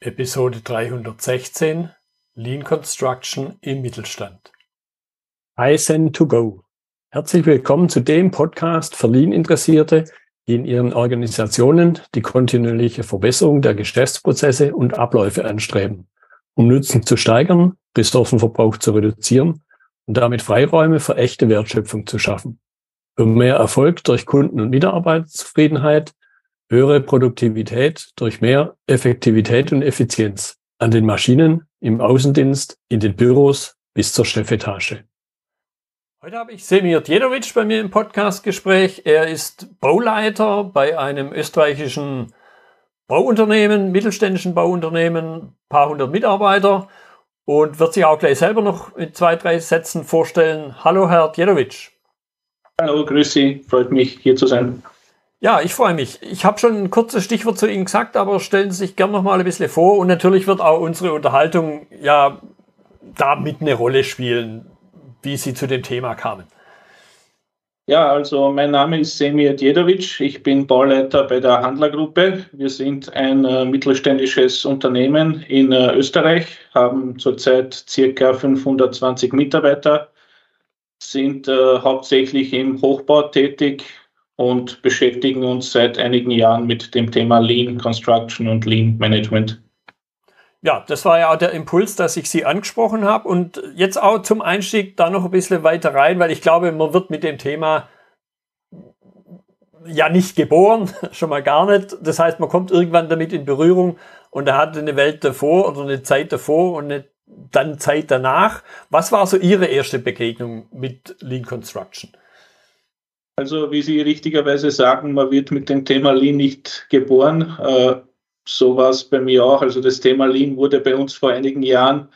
Episode 316 Lean Construction im Mittelstand. Kaizen to go. Herzlich willkommen zu dem Podcast für Lean-Interessierte, die in ihren Organisationen die kontinuierliche Verbesserung der Geschäftsprozesse und Abläufe anstreben, um Nutzen zu steigern, Ressourcenverbrauch zu reduzieren und damit Freiräume für echte Wertschöpfung zu schaffen. Für mehr Erfolg durch Kunden- und Mitarbeiterzufriedenheit höhere Produktivität durch mehr Effektivität und Effizienz an den Maschinen, im Außendienst, in den Büros bis zur Chefetage. Heute habe ich Semir Djedovic bei mir im Podcastgespräch. Er ist Bauleiter bei einem österreichischen Bauunternehmen, mittelständischen Bauunternehmen, paar hundert Mitarbeiter und wird sich auch gleich selber noch mit zwei, drei Sätzen vorstellen. Hallo, Herr Djedovic. Hallo, grüß Sie. Freut mich, hier zu sein. Ja, ich freue mich. Ich habe schon ein kurzes Stichwort zu Ihnen gesagt, aber stellen Sie sich gerne noch mal ein bisschen vor. Und natürlich wird auch unsere Unterhaltung ja da mit eine Rolle spielen, wie Sie zu dem Thema kamen. Ja, also mein Name ist Semir Djedovic. Ich bin Bauleiter bei der Handlergruppe. Wir sind ein äh, mittelständisches Unternehmen in äh, Österreich, haben zurzeit circa 520 Mitarbeiter, sind äh, hauptsächlich im Hochbau tätig, und beschäftigen uns seit einigen Jahren mit dem Thema Lean Construction und Lean Management. Ja, das war ja auch der Impuls, dass ich Sie angesprochen habe und jetzt auch zum Einstieg da noch ein bisschen weiter rein, weil ich glaube, man wird mit dem Thema ja nicht geboren, schon mal gar nicht. Das heißt, man kommt irgendwann damit in Berührung und er hat eine Welt davor oder eine Zeit davor und eine dann Zeit danach. Was war so Ihre erste Begegnung mit Lean Construction? Also wie Sie richtigerweise sagen, man wird mit dem Thema Lean nicht geboren. Äh, so war es bei mir auch. Also das Thema Lean wurde bei uns vor einigen Jahren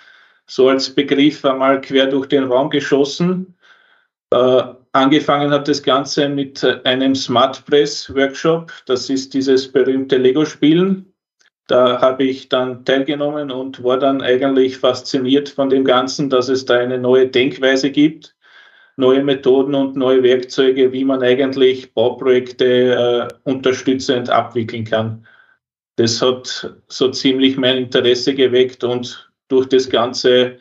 so als Begriff einmal quer durch den Raum geschossen. Äh, angefangen hat das Ganze mit einem Smart Press Workshop. Das ist dieses berühmte Lego-Spielen. Da habe ich dann teilgenommen und war dann eigentlich fasziniert von dem Ganzen, dass es da eine neue Denkweise gibt neue Methoden und neue Werkzeuge, wie man eigentlich Bauprojekte äh, unterstützend abwickeln kann. Das hat so ziemlich mein Interesse geweckt und durch das Ganze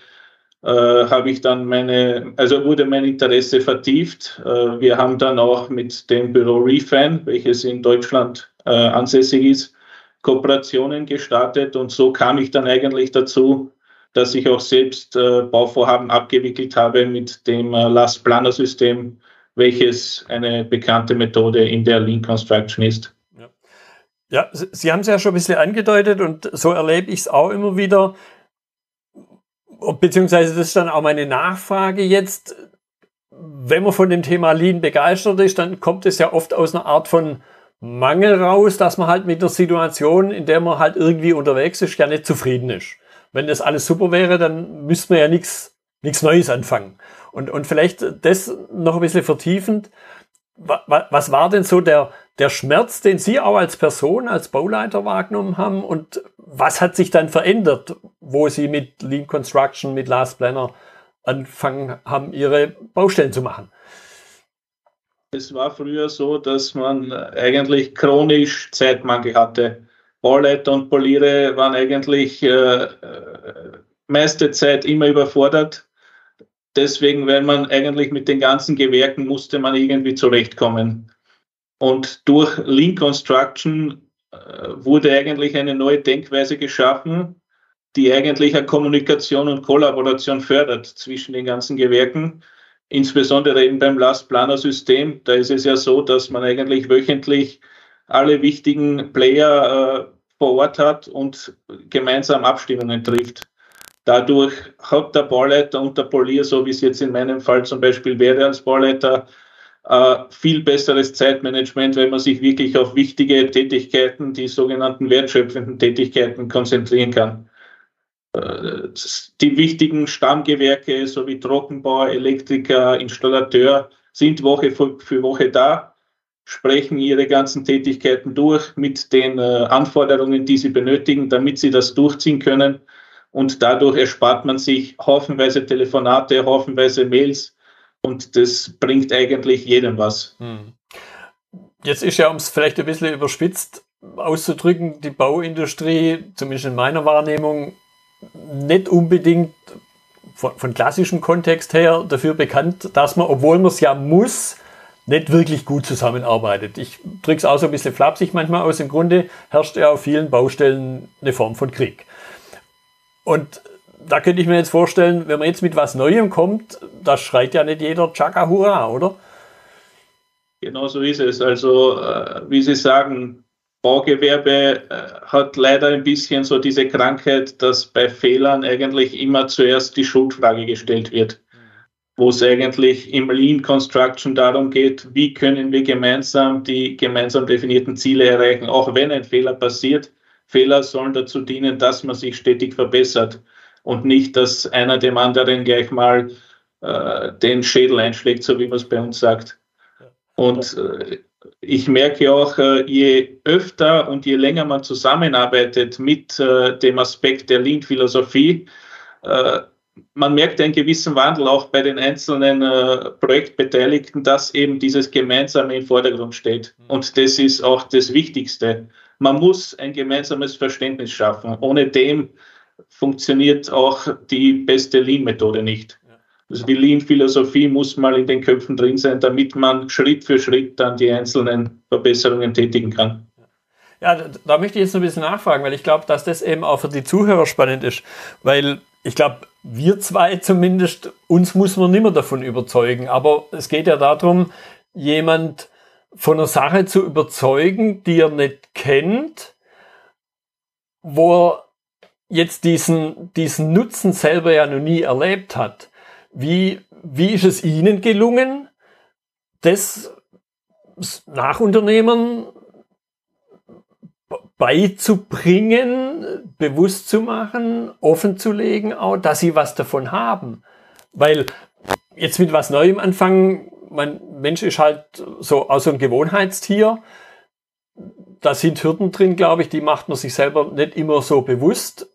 äh, habe ich dann meine, also wurde mein Interesse vertieft. Äh, wir haben dann auch mit dem Büro Refan, welches in Deutschland äh, ansässig ist, Kooperationen gestartet und so kam ich dann eigentlich dazu, dass ich auch selbst äh, Bauvorhaben abgewickelt habe mit dem äh, Last Planner System, welches eine bekannte Methode in der Lean Construction ist. Ja, ja Sie haben es ja schon ein bisschen angedeutet und so erlebe ich es auch immer wieder. Beziehungsweise das ist dann auch meine Nachfrage jetzt. Wenn man von dem Thema Lean begeistert ist, dann kommt es ja oft aus einer Art von Mangel raus, dass man halt mit der Situation, in der man halt irgendwie unterwegs ist, ja nicht zufrieden ist wenn das alles super wäre, dann müsste man ja nichts nichts Neues anfangen. Und, und vielleicht das noch ein bisschen vertiefend. Was war denn so der, der Schmerz, den Sie auch als Person, als Bauleiter wahrgenommen haben? Und was hat sich dann verändert, wo Sie mit Lean Construction, mit Last Planner anfangen haben, Ihre Baustellen zu machen? Es war früher so, dass man eigentlich chronisch Zeitmangel hatte. Bauleiter und Poliere waren eigentlich äh, äh, meiste Zeit immer überfordert. Deswegen, weil man eigentlich mit den ganzen Gewerken musste man irgendwie zurechtkommen. Und durch Lean Construction äh, wurde eigentlich eine neue Denkweise geschaffen, die eigentlich eine Kommunikation und Kollaboration fördert zwischen den ganzen Gewerken. Insbesondere eben beim Last Planner System. Da ist es ja so, dass man eigentlich wöchentlich alle wichtigen Player äh, vor Ort hat und gemeinsam Abstimmungen trifft. Dadurch hat der Bauleiter und der Polier, so wie es jetzt in meinem Fall zum Beispiel wäre als Bauleiter, äh, viel besseres Zeitmanagement, wenn man sich wirklich auf wichtige Tätigkeiten, die sogenannten wertschöpfenden Tätigkeiten konzentrieren kann. Äh, die wichtigen Stammgewerke sowie Trockenbau, Elektriker, Installateur sind Woche für Woche da sprechen ihre ganzen Tätigkeiten durch mit den äh, Anforderungen, die sie benötigen, damit sie das durchziehen können. Und dadurch erspart man sich haufenweise Telefonate, haufenweise Mails und das bringt eigentlich jedem was. Hm. Jetzt ist ja, um es vielleicht ein bisschen überspitzt auszudrücken, die Bauindustrie, zumindest in meiner Wahrnehmung, nicht unbedingt von, von klassischem Kontext her dafür bekannt, dass man, obwohl man es ja muss, nicht wirklich gut zusammenarbeitet. Ich drücke es auch so ein bisschen flapsig manchmal aus. Im Grunde herrscht ja auf vielen Baustellen eine Form von Krieg. Und da könnte ich mir jetzt vorstellen, wenn man jetzt mit was Neuem kommt, da schreit ja nicht jeder Chaka Hurra, oder? Genau so ist es. Also, äh, wie Sie sagen, Baugewerbe äh, hat leider ein bisschen so diese Krankheit, dass bei Fehlern eigentlich immer zuerst die Schuldfrage gestellt wird wo es eigentlich im Lean Construction darum geht, wie können wir gemeinsam die gemeinsam definierten Ziele erreichen, auch wenn ein Fehler passiert. Fehler sollen dazu dienen, dass man sich stetig verbessert und nicht, dass einer dem anderen gleich mal äh, den Schädel einschlägt, so wie man es bei uns sagt. Und äh, ich merke auch, äh, je öfter und je länger man zusammenarbeitet mit äh, dem Aspekt der Lean-Philosophie, äh, man merkt einen gewissen Wandel auch bei den einzelnen äh, Projektbeteiligten, dass eben dieses Gemeinsame im Vordergrund steht. Mhm. Und das ist auch das Wichtigste. Man muss ein gemeinsames Verständnis schaffen. Ohne dem funktioniert auch die beste Lean-Methode nicht. Also die Lean-Philosophie muss mal in den Köpfen drin sein, damit man Schritt für Schritt dann die einzelnen Verbesserungen tätigen kann. Ja, da möchte ich jetzt ein bisschen nachfragen, weil ich glaube, dass das eben auch für die Zuhörer spannend ist, weil ich glaube, wir zwei zumindest, uns muss man nicht mehr davon überzeugen. Aber es geht ja darum, jemand von einer Sache zu überzeugen, die er nicht kennt, wo er jetzt diesen, diesen Nutzen selber ja noch nie erlebt hat. Wie, wie ist es Ihnen gelungen, das Nachunternehmern beizubringen, bewusst zu machen, offen zu legen, auch, dass sie was davon haben. Weil jetzt mit was Neuem anfangen, mein Mensch ist halt so aus so ein Gewohnheitstier. Da sind Hürden drin, glaube ich, die macht man sich selber nicht immer so bewusst.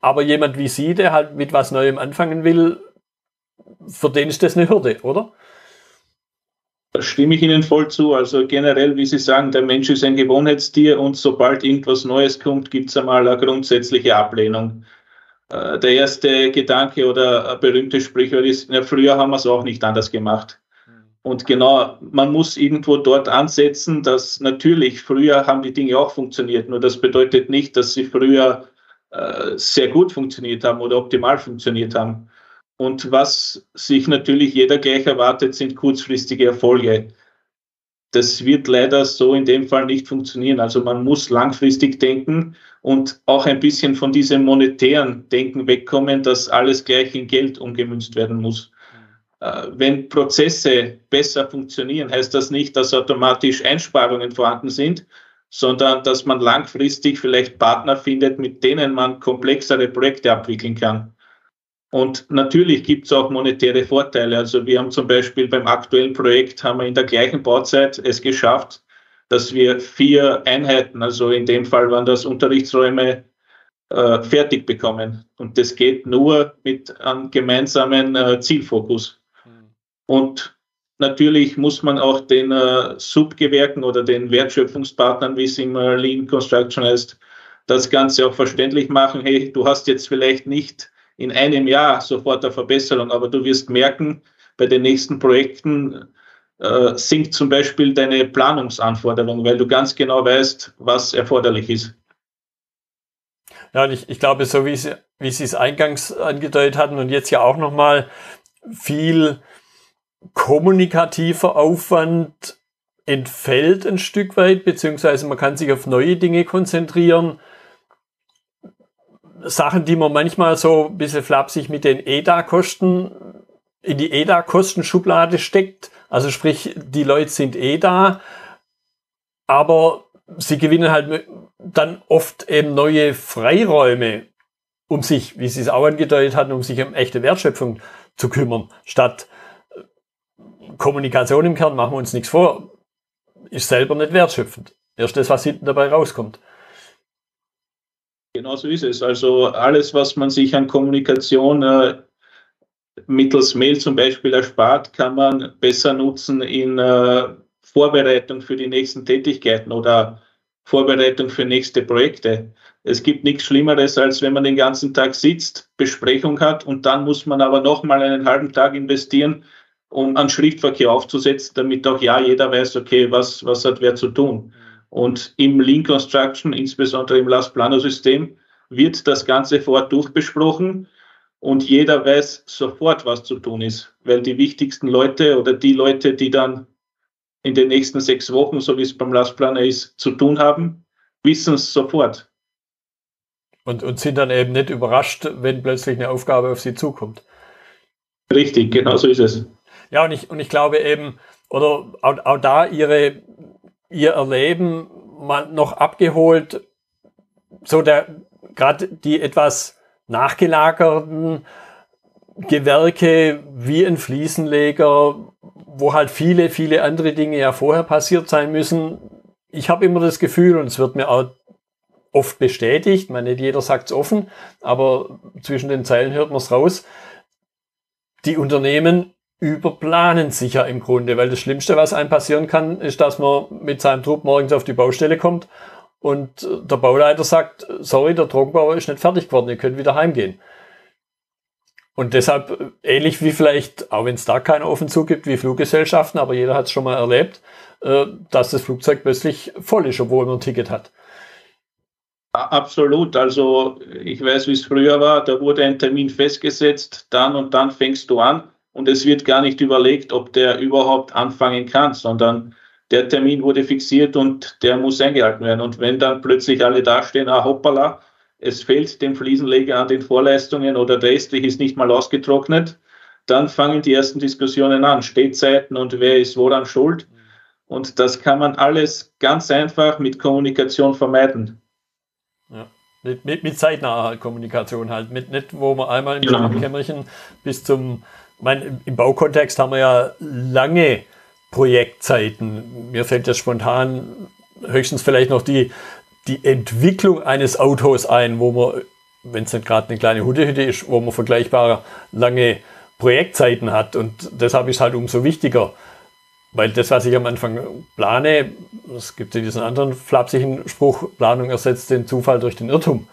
Aber jemand wie Sie, der halt mit was Neuem anfangen will, für den ist das eine Hürde, oder? Da stimme ich Ihnen voll zu. Also generell, wie Sie sagen, der Mensch ist ein Gewohnheitstier und sobald irgendwas Neues kommt, gibt es einmal eine grundsätzliche Ablehnung. Äh, der erste Gedanke oder ein berühmtes Sprichwort ist, ja, früher haben wir es auch nicht anders gemacht. Und genau, man muss irgendwo dort ansetzen, dass natürlich früher haben die Dinge auch funktioniert, nur das bedeutet nicht, dass sie früher äh, sehr gut funktioniert haben oder optimal funktioniert haben. Und was sich natürlich jeder gleich erwartet, sind kurzfristige Erfolge. Das wird leider so in dem Fall nicht funktionieren. Also man muss langfristig denken und auch ein bisschen von diesem monetären Denken wegkommen, dass alles gleich in Geld umgemünzt werden muss. Äh, wenn Prozesse besser funktionieren, heißt das nicht, dass automatisch Einsparungen vorhanden sind, sondern dass man langfristig vielleicht Partner findet, mit denen man komplexere Projekte abwickeln kann. Und natürlich gibt es auch monetäre Vorteile. Also wir haben zum Beispiel beim aktuellen Projekt haben wir in der gleichen Bauzeit es geschafft, dass wir vier Einheiten, also in dem Fall waren das Unterrichtsräume, äh, fertig bekommen. Und das geht nur mit einem gemeinsamen äh, Zielfokus. Mhm. Und natürlich muss man auch den äh, Subgewerken oder den Wertschöpfungspartnern, wie es im Lean Construction heißt, das Ganze auch verständlich machen. Hey, du hast jetzt vielleicht nicht in einem Jahr sofort eine Verbesserung, aber du wirst merken, bei den nächsten Projekten äh, sinkt zum Beispiel deine Planungsanforderung, weil du ganz genau weißt, was erforderlich ist. Ja, und ich, ich glaube, so wie Sie, wie Sie es eingangs angedeutet hatten und jetzt ja auch nochmal viel kommunikativer Aufwand entfällt ein Stück weit, beziehungsweise man kann sich auf neue Dinge konzentrieren. Sachen, die man manchmal so ein bisschen flapsig mit den EDA-Kosten in die EDA-Kostenschublade steckt. Also sprich, die Leute sind eh da, aber sie gewinnen halt dann oft eben neue Freiräume, um sich, wie Sie es auch angedeutet hatten, um sich um echte Wertschöpfung zu kümmern, statt äh, Kommunikation im Kern, machen wir uns nichts vor, ist selber nicht wertschöpfend. Erst das, was hinten dabei rauskommt. Genau so ist es. Also alles, was man sich an Kommunikation äh, mittels Mail zum Beispiel erspart, kann man besser nutzen in äh, Vorbereitung für die nächsten Tätigkeiten oder Vorbereitung für nächste Projekte. Es gibt nichts Schlimmeres, als wenn man den ganzen Tag sitzt, Besprechung hat und dann muss man aber nochmal einen halben Tag investieren, um an Schriftverkehr aufzusetzen, damit auch ja jeder weiß, okay, was, was hat wer zu tun. Und im Lean Construction, insbesondere im Last Planner System, wird das Ganze vor Ort durchbesprochen und jeder weiß sofort, was zu tun ist, weil die wichtigsten Leute oder die Leute, die dann in den nächsten sechs Wochen, so wie es beim Last Planner ist, zu tun haben, wissen es sofort. Und, und sind dann eben nicht überrascht, wenn plötzlich eine Aufgabe auf sie zukommt. Richtig, genau so ist es. Ja, und ich, und ich glaube eben, oder auch, auch da ihre, ihr Erleben noch abgeholt, so der, gerade die etwas nachgelagerten Gewerke wie ein Fliesenleger, wo halt viele, viele andere Dinge ja vorher passiert sein müssen. Ich habe immer das Gefühl, und es wird mir auch oft bestätigt, man nicht jeder sagt es offen, aber zwischen den Zeilen hört man es raus, die Unternehmen überplanen sich ja im Grunde, weil das Schlimmste, was einem passieren kann, ist, dass man mit seinem Trupp morgens auf die Baustelle kommt und der Bauleiter sagt, sorry, der Trockenbauer ist nicht fertig geworden, ihr könnt wieder heimgehen. Und deshalb, ähnlich wie vielleicht, auch wenn es da keinen Offenzug gibt, wie Fluggesellschaften, aber jeder hat es schon mal erlebt, äh, dass das Flugzeug plötzlich voll ist, obwohl man ein Ticket hat. Absolut. Also ich weiß, wie es früher war. Da wurde ein Termin festgesetzt, dann und dann fängst du an und es wird gar nicht überlegt, ob der überhaupt anfangen kann, sondern der Termin wurde fixiert und der muss eingehalten werden. Und wenn dann plötzlich alle dastehen, ah hoppala, es fehlt dem Fliesenleger an den Vorleistungen oder der Estrich ist nicht mal ausgetrocknet, dann fangen die ersten Diskussionen an, Stehzeiten und wer ist woran schuld. Und das kann man alles ganz einfach mit Kommunikation vermeiden. Ja. Mit, mit, mit zeitnaher Kommunikation halt, mit nicht, wo man einmal im ja. Kämmerchen bis zum mein, im Baukontext haben wir ja lange Projektzeiten. Mir fällt jetzt spontan höchstens vielleicht noch die, die Entwicklung eines Autos ein, wo man, wenn es nicht gerade eine kleine Hundehütte ist, wo man vergleichbare lange Projektzeiten hat. Und deshalb ist halt umso wichtiger, weil das, was ich am Anfang plane, es gibt ja diesen anderen flapsigen Spruch, Planung ersetzt den Zufall durch den Irrtum.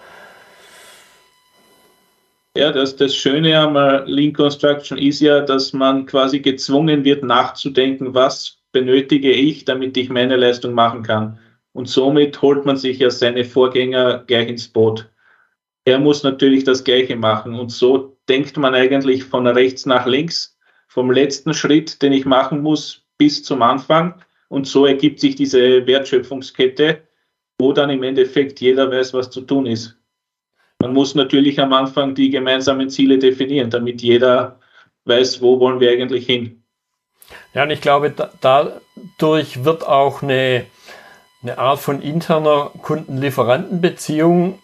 Ja, das, das Schöne am Lean Construction ist ja, dass man quasi gezwungen wird, nachzudenken, was benötige ich, damit ich meine Leistung machen kann. Und somit holt man sich ja seine Vorgänger gleich ins Boot. Er muss natürlich das Gleiche machen. Und so denkt man eigentlich von rechts nach links, vom letzten Schritt, den ich machen muss, bis zum Anfang. Und so ergibt sich diese Wertschöpfungskette, wo dann im Endeffekt jeder weiß, was zu tun ist. Man muss natürlich am Anfang die gemeinsamen Ziele definieren, damit jeder weiß, wo wollen wir eigentlich hin. Ja, und ich glaube, da, dadurch wird auch eine, eine Art von interner Kunden-Lieferanten-Beziehung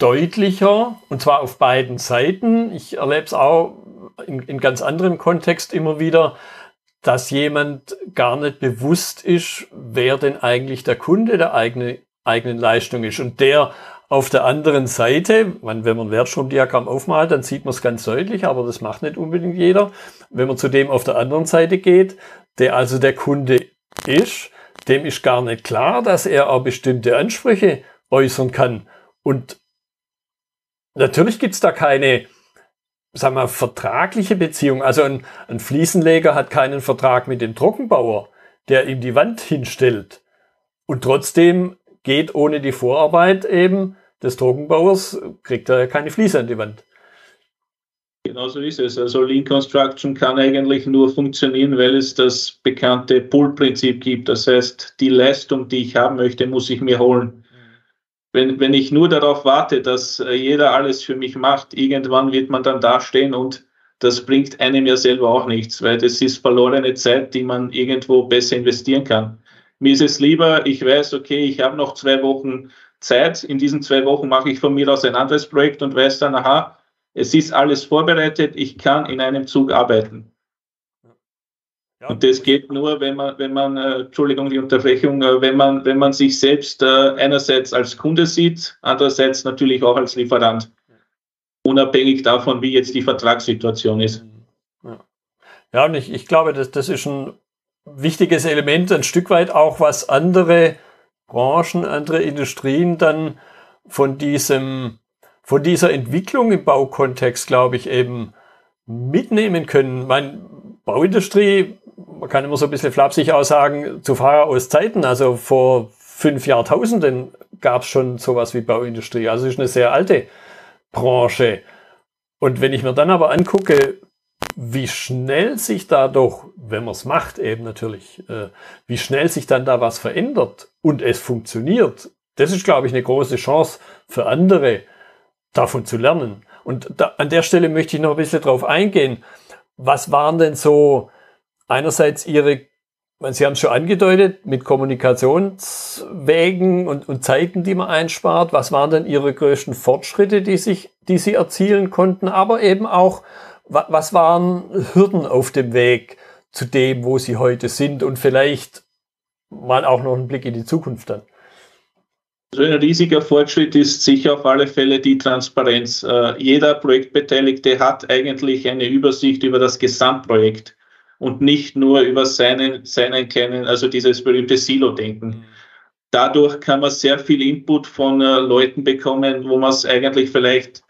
deutlicher, und zwar auf beiden Seiten. Ich erlebe es auch in, in ganz anderem Kontext immer wieder, dass jemand gar nicht bewusst ist, wer denn eigentlich der Kunde der eigene, eigenen Leistung ist. Und der auf der anderen Seite, wenn man ein Wertstromdiagramm aufmalt, dann sieht man es ganz deutlich, aber das macht nicht unbedingt jeder. Wenn man zu dem auf der anderen Seite geht, der also der Kunde ist, dem ist gar nicht klar, dass er auch bestimmte Ansprüche äußern kann. Und natürlich gibt's da keine, sagen wir, vertragliche Beziehung. Also ein, ein Fliesenleger hat keinen Vertrag mit dem Trockenbauer, der ihm die Wand hinstellt. Und trotzdem geht ohne die Vorarbeit eben des Trockenbauers, kriegt er keine Fliese an die Wand. Genau so ist es. Also Lean Construction kann eigentlich nur funktionieren, weil es das bekannte Pull-Prinzip gibt. Das heißt, die Leistung, die ich haben möchte, muss ich mir holen. Wenn, wenn ich nur darauf warte, dass äh, jeder alles für mich macht, irgendwann wird man dann dastehen und das bringt einem ja selber auch nichts, weil das ist verlorene Zeit, die man irgendwo besser investieren kann. Mir ist es lieber, ich weiß, okay, ich habe noch zwei Wochen Zeit. In diesen zwei Wochen mache ich von mir aus ein anderes Projekt und weiß dann, aha, es ist alles vorbereitet, ich kann in einem Zug arbeiten. Ja. Und das geht nur, wenn man, wenn man, äh, Entschuldigung, die Unterbrechung, äh, wenn man, wenn man sich selbst äh, einerseits als Kunde sieht, andererseits natürlich auch als Lieferant. Unabhängig davon, wie jetzt die Vertragssituation ist. Ja, ja und ich, ich glaube, das, das ist ein wichtiges Element, ein Stück weit auch, was andere Branchen, andere Industrien dann von diesem, von dieser Entwicklung im Baukontext, glaube ich, eben mitnehmen können. Meine Bauindustrie, man kann immer so ein bisschen flapsig aussagen, zu Fahrer aus Zeiten, also vor fünf Jahrtausenden gab es schon sowas wie Bauindustrie. Also ist eine sehr alte Branche. Und wenn ich mir dann aber angucke, wie schnell sich da doch, wenn man es macht eben natürlich, äh, wie schnell sich dann da was verändert und es funktioniert, das ist, glaube ich, eine große Chance für andere, davon zu lernen. Und da, an der Stelle möchte ich noch ein bisschen drauf eingehen. Was waren denn so einerseits Ihre, Sie haben es schon angedeutet, mit Kommunikationswegen und, und Zeiten, die man einspart. Was waren denn Ihre größten Fortschritte, die, sich, die Sie erzielen konnten, aber eben auch, was waren Hürden auf dem Weg zu dem, wo Sie heute sind und vielleicht mal auch noch einen Blick in die Zukunft dann? Also ein riesiger Fortschritt ist sicher auf alle Fälle die Transparenz. Äh, jeder Projektbeteiligte hat eigentlich eine Übersicht über das Gesamtprojekt und nicht nur über seinen, seinen kleinen, also dieses berühmte Silo-Denken. Mhm. Dadurch kann man sehr viel Input von äh, Leuten bekommen, wo man es eigentlich vielleicht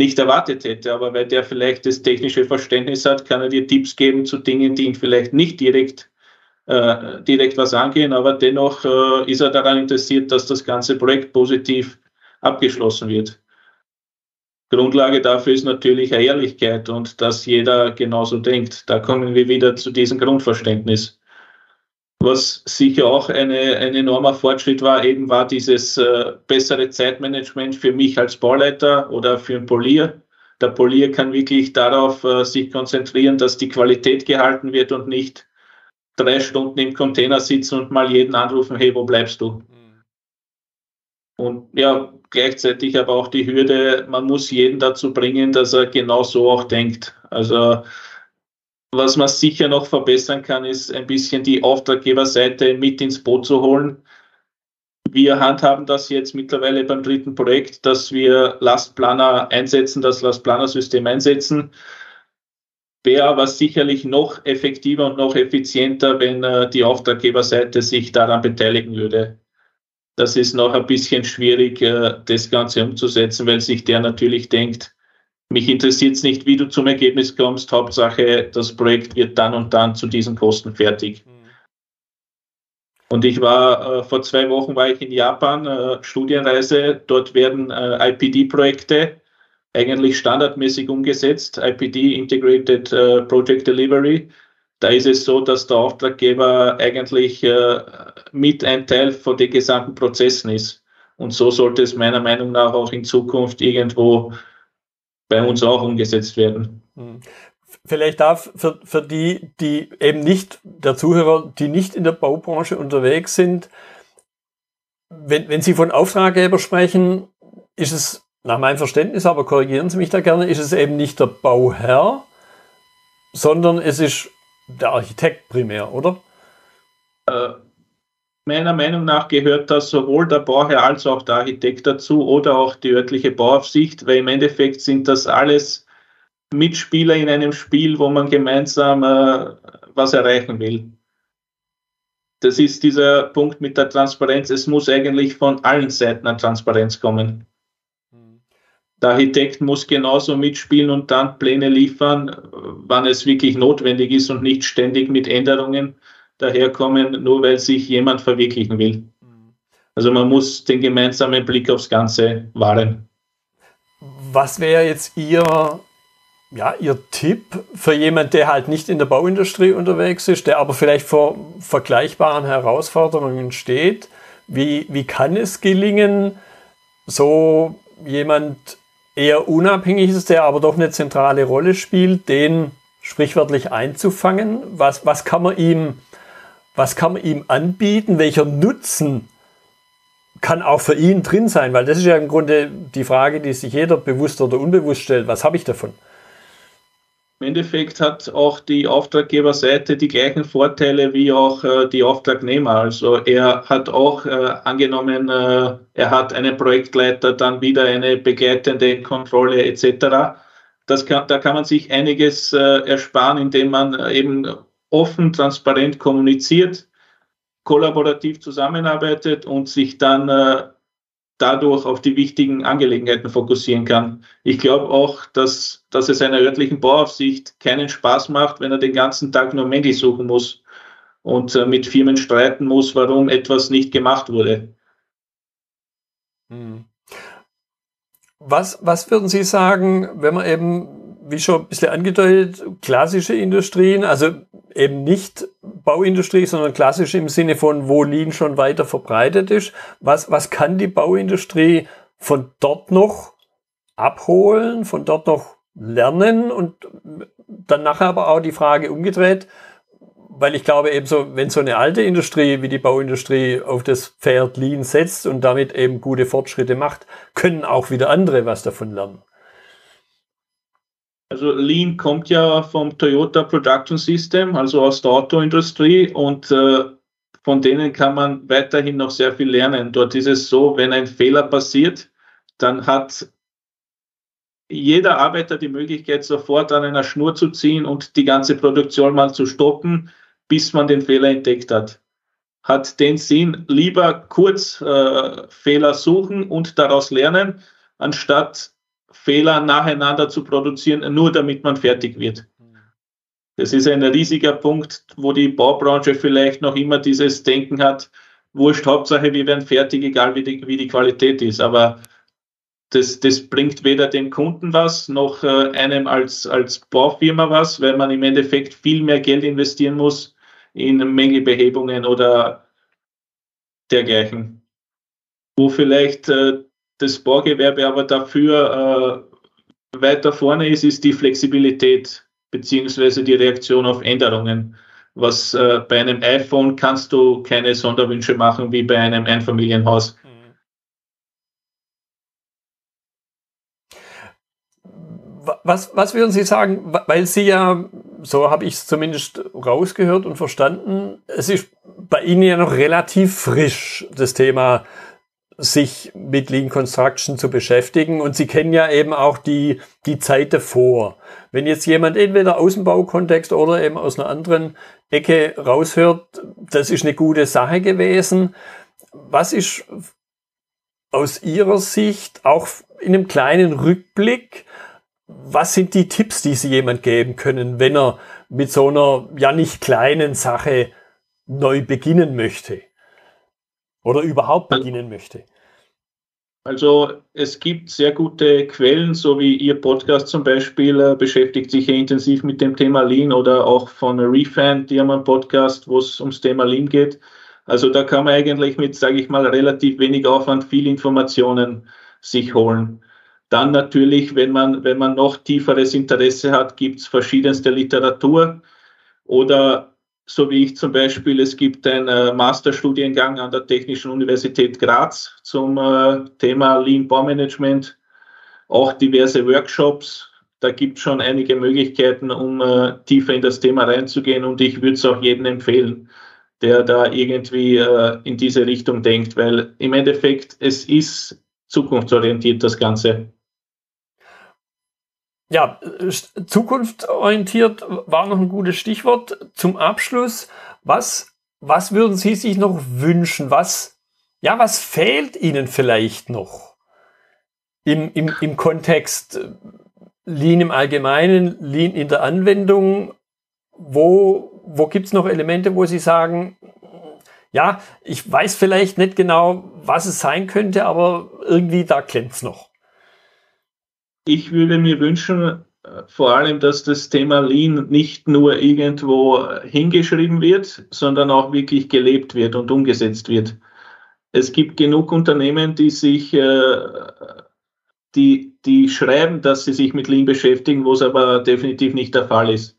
nicht erwartet hätte. Aber weil der vielleicht das technische Verständnis hat, kann er dir Tipps geben zu Dingen, die ihn vielleicht nicht direkt äh, direkt was angehen, aber dennoch äh, ist er daran interessiert, dass das ganze Projekt positiv abgeschlossen wird. Grundlage dafür ist natürlich Ehrlichkeit und dass jeder genauso denkt. Da kommen wir wieder zu diesem Grundverständnis. Was sicher auch eine, ein enormer Fortschritt war, eben war dieses äh, bessere Zeitmanagement für mich als Bauleiter oder für einen Polier. Der Polier kann wirklich darauf äh, sich konzentrieren, dass die Qualität gehalten wird und nicht drei Stunden im Container sitzen und mal jeden anrufen, hey, wo bleibst du? Mhm. Und ja, gleichzeitig aber auch die Hürde, man muss jeden dazu bringen, dass er genau so auch denkt. Also was man sicher noch verbessern kann, ist ein bisschen die Auftraggeberseite mit ins Boot zu holen. Wir handhaben das jetzt mittlerweile beim dritten Projekt, dass wir Lastplaner einsetzen, das Lastplanersystem einsetzen. Wäre aber sicherlich noch effektiver und noch effizienter, wenn äh, die Auftraggeberseite sich daran beteiligen würde. Das ist noch ein bisschen schwierig, äh, das Ganze umzusetzen, weil sich der natürlich denkt, mich interessiert es nicht, wie du zum Ergebnis kommst. Hauptsache, das Projekt wird dann und dann zu diesen Kosten fertig. Mhm. Und ich war äh, vor zwei Wochen war ich in Japan, äh, Studienreise. Dort werden äh, IPD-Projekte eigentlich standardmäßig umgesetzt, IPD, Integrated uh, Project Delivery. Da ist es so, dass der Auftraggeber eigentlich uh, mit ein Teil von den gesamten Prozessen ist. Und so sollte es meiner Meinung nach auch in Zukunft irgendwo bei uns auch umgesetzt werden. Hm. Vielleicht darf für, für die, die eben nicht, der Zuhörer, die nicht in der Baubranche unterwegs sind, wenn, wenn Sie von Auftraggeber sprechen, ist es nach meinem Verständnis, aber korrigieren Sie mich da gerne, ist es eben nicht der Bauherr, sondern es ist der Architekt primär, oder? Äh, meiner Meinung nach gehört das sowohl der Bauherr als auch der Architekt dazu oder auch die örtliche Bauaufsicht, weil im Endeffekt sind das alles Mitspieler in einem Spiel, wo man gemeinsam äh, was erreichen will. Das ist dieser Punkt mit der Transparenz. Es muss eigentlich von allen Seiten an Transparenz kommen. Der Architekt muss genauso mitspielen und dann Pläne liefern, wann es wirklich notwendig ist und nicht ständig mit Änderungen daherkommen, nur weil sich jemand verwirklichen will. Also man muss den gemeinsamen Blick aufs Ganze wahren. Was wäre jetzt Ihr, ja, Ihr Tipp für jemanden, der halt nicht in der Bauindustrie unterwegs ist, der aber vielleicht vor vergleichbaren Herausforderungen steht? Wie, wie kann es gelingen, so jemand eher unabhängig ist, der aber doch eine zentrale Rolle spielt, den sprichwörtlich einzufangen? Was, was, kann man ihm, was kann man ihm anbieten? Welcher Nutzen kann auch für ihn drin sein? Weil das ist ja im Grunde die Frage, die sich jeder bewusst oder unbewusst stellt. Was habe ich davon? Im Endeffekt hat auch die Auftraggeberseite die gleichen Vorteile wie auch äh, die Auftragnehmer. Also er hat auch äh, angenommen, äh, er hat einen Projektleiter, dann wieder eine begleitende Kontrolle etc. Das kann, da kann man sich einiges äh, ersparen, indem man eben offen, transparent kommuniziert. kollaborativ zusammenarbeitet und sich dann äh, dadurch auf die wichtigen Angelegenheiten fokussieren kann. Ich glaube auch, dass, dass es einer örtlichen Bauaufsicht keinen Spaß macht, wenn er den ganzen Tag nur Mängel suchen muss und äh, mit Firmen streiten muss, warum etwas nicht gemacht wurde. Hm. Was, was würden Sie sagen, wenn man eben wie schon ein bisschen angedeutet, klassische Industrien, also eben nicht Bauindustrie, sondern klassisch im Sinne von, wo Lean schon weiter verbreitet ist. Was, was kann die Bauindustrie von dort noch abholen, von dort noch lernen und dann nachher aber auch die Frage umgedreht, weil ich glaube eben so, wenn so eine alte Industrie wie die Bauindustrie auf das Pferd Lean setzt und damit eben gute Fortschritte macht, können auch wieder andere was davon lernen. Also Lean kommt ja vom Toyota Production System, also aus der Autoindustrie und äh, von denen kann man weiterhin noch sehr viel lernen. Dort ist es so, wenn ein Fehler passiert, dann hat jeder Arbeiter die Möglichkeit, sofort an einer Schnur zu ziehen und die ganze Produktion mal zu stoppen, bis man den Fehler entdeckt hat. Hat den Sinn, lieber kurz äh, Fehler suchen und daraus lernen, anstatt Fehler nacheinander zu produzieren, nur damit man fertig wird. Das ist ein riesiger Punkt, wo die Baubranche vielleicht noch immer dieses Denken hat, wurscht, Hauptsache wir werden fertig, egal wie die, wie die Qualität ist. Aber das, das bringt weder dem Kunden was, noch äh, einem als, als Baufirma was, weil man im Endeffekt viel mehr Geld investieren muss in Mängelbehebungen oder dergleichen. Wo vielleicht äh, das Baugewerbe aber dafür äh, weiter vorne ist, ist die Flexibilität beziehungsweise die Reaktion auf Änderungen. Was äh, bei einem iPhone kannst du keine Sonderwünsche machen wie bei einem Einfamilienhaus. Was, was würden Sie sagen, weil Sie ja, so habe ich es zumindest rausgehört und verstanden, es ist bei Ihnen ja noch relativ frisch, das Thema sich mit Lean Construction zu beschäftigen. Und Sie kennen ja eben auch die, die Zeit davor. Wenn jetzt jemand entweder aus dem Baukontext oder eben aus einer anderen Ecke raushört, das ist eine gute Sache gewesen. Was ist aus Ihrer Sicht auch in einem kleinen Rückblick, was sind die Tipps, die Sie jemand geben können, wenn er mit so einer ja nicht kleinen Sache neu beginnen möchte? oder überhaupt beginnen möchte? Also es gibt sehr gute Quellen, so wie Ihr Podcast zum Beispiel äh, beschäftigt sich ja intensiv mit dem Thema Lean oder auch von Refan, die haben einen Podcast, wo es ums Thema Lean geht. Also da kann man eigentlich mit, sage ich mal, relativ wenig Aufwand viel Informationen sich holen. Dann natürlich, wenn man, wenn man noch tieferes Interesse hat, gibt es verschiedenste Literatur oder so wie ich zum Beispiel, es gibt einen äh, Masterstudiengang an der Technischen Universität Graz zum äh, Thema Lean Baumanagement, auch diverse Workshops. Da gibt es schon einige Möglichkeiten, um äh, tiefer in das Thema reinzugehen und ich würde es auch jedem empfehlen, der da irgendwie in diese Richtung denkt, weil im Endeffekt es ist zukunftsorientiert das Ganze. Ja, zukunftsorientiert war noch ein gutes Stichwort. Zum Abschluss, was, was würden Sie sich noch wünschen? Was, ja, was fehlt Ihnen vielleicht noch im, im, im Kontext äh, Lean im Allgemeinen, Lean in der Anwendung? Wo, wo gibt's noch Elemente, wo Sie sagen, ja, ich weiß vielleicht nicht genau, was es sein könnte, aber irgendwie da klemmt's noch ich würde mir wünschen, äh, vor allem, dass das Thema Lean nicht nur irgendwo hingeschrieben wird, sondern auch wirklich gelebt wird und umgesetzt wird. Es gibt genug Unternehmen, die sich, äh, die, die schreiben, dass sie sich mit Lean beschäftigen, wo es aber definitiv nicht der Fall ist.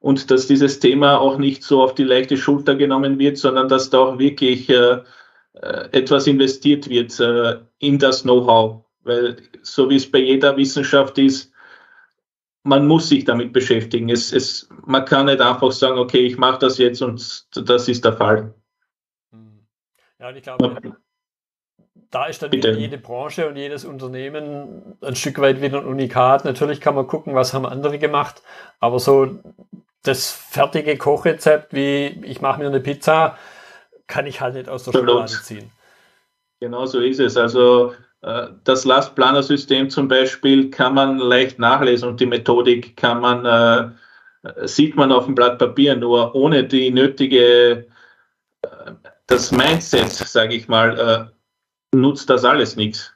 Und dass dieses Thema auch nicht so auf die leichte Schulter genommen wird, sondern dass da auch wirklich äh, etwas investiert wird in das Know-how. Weil so wie es bei jeder Wissenschaft ist, man muss sich damit beschäftigen. Es, es, man kann nicht einfach sagen, okay, ich mache das jetzt und das ist der Fall. Hm. Ja, und ich glaube, da ist dann jede Branche und jedes Unternehmen ein Stück weit wieder ein Unikat. Natürlich kann man gucken, was haben andere gemacht, aber so das fertige Kochrezept, wie ich mache mir eine Pizza, kann ich halt nicht aus der Schublade ziehen. Genau so ist es. Also das Lastplaner-System zum Beispiel kann man leicht nachlesen und die Methodik kann man, äh, sieht man auf dem Blatt Papier, nur ohne die nötige, äh, das Mindset, sage ich mal, äh, nutzt das alles nichts.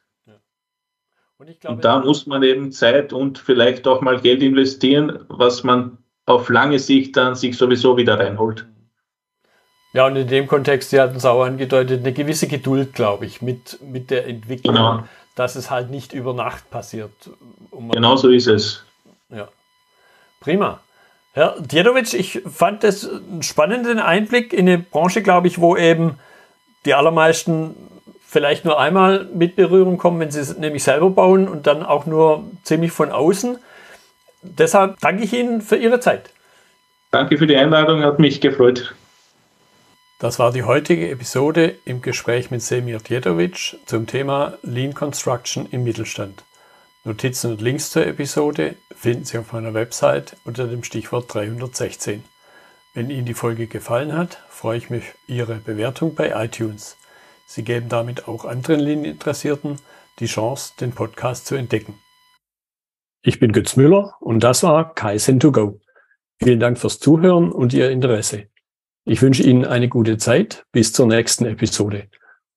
Und, glaube, und da muss man eben Zeit und vielleicht auch mal Geld investieren, was man auf lange Sicht dann sich sowieso wieder reinholt. Ja, und in dem Kontext, Sie hatten es auch angedeutet, eine gewisse Geduld, glaube ich, mit, mit der Entwicklung, genau. dass es halt nicht über Nacht passiert. Genau so ist es. Ja. Prima. Herr Djedovic, ich fand das einen spannenden Einblick in eine Branche, glaube ich, wo eben die allermeisten vielleicht nur einmal mit Berührung kommen, wenn sie es nämlich selber bauen und dann auch nur ziemlich von außen. Deshalb danke ich Ihnen für Ihre Zeit. Danke für die Einladung, hat mich gefreut. Das war die heutige Episode im Gespräch mit Semir Djedovic zum Thema Lean Construction im Mittelstand. Notizen und Links zur Episode finden Sie auf meiner Website unter dem Stichwort 316. Wenn Ihnen die Folge gefallen hat, freue ich mich Ihre Bewertung bei iTunes. Sie geben damit auch anderen Lean-Interessierten die Chance, den Podcast zu entdecken. Ich bin Götz Müller und das war Kaizen2Go. Vielen Dank fürs Zuhören und Ihr Interesse. Ich wünsche Ihnen eine gute Zeit bis zur nächsten Episode.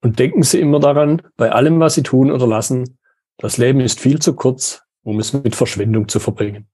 Und denken Sie immer daran, bei allem, was Sie tun oder lassen, das Leben ist viel zu kurz, um es mit Verschwendung zu verbringen.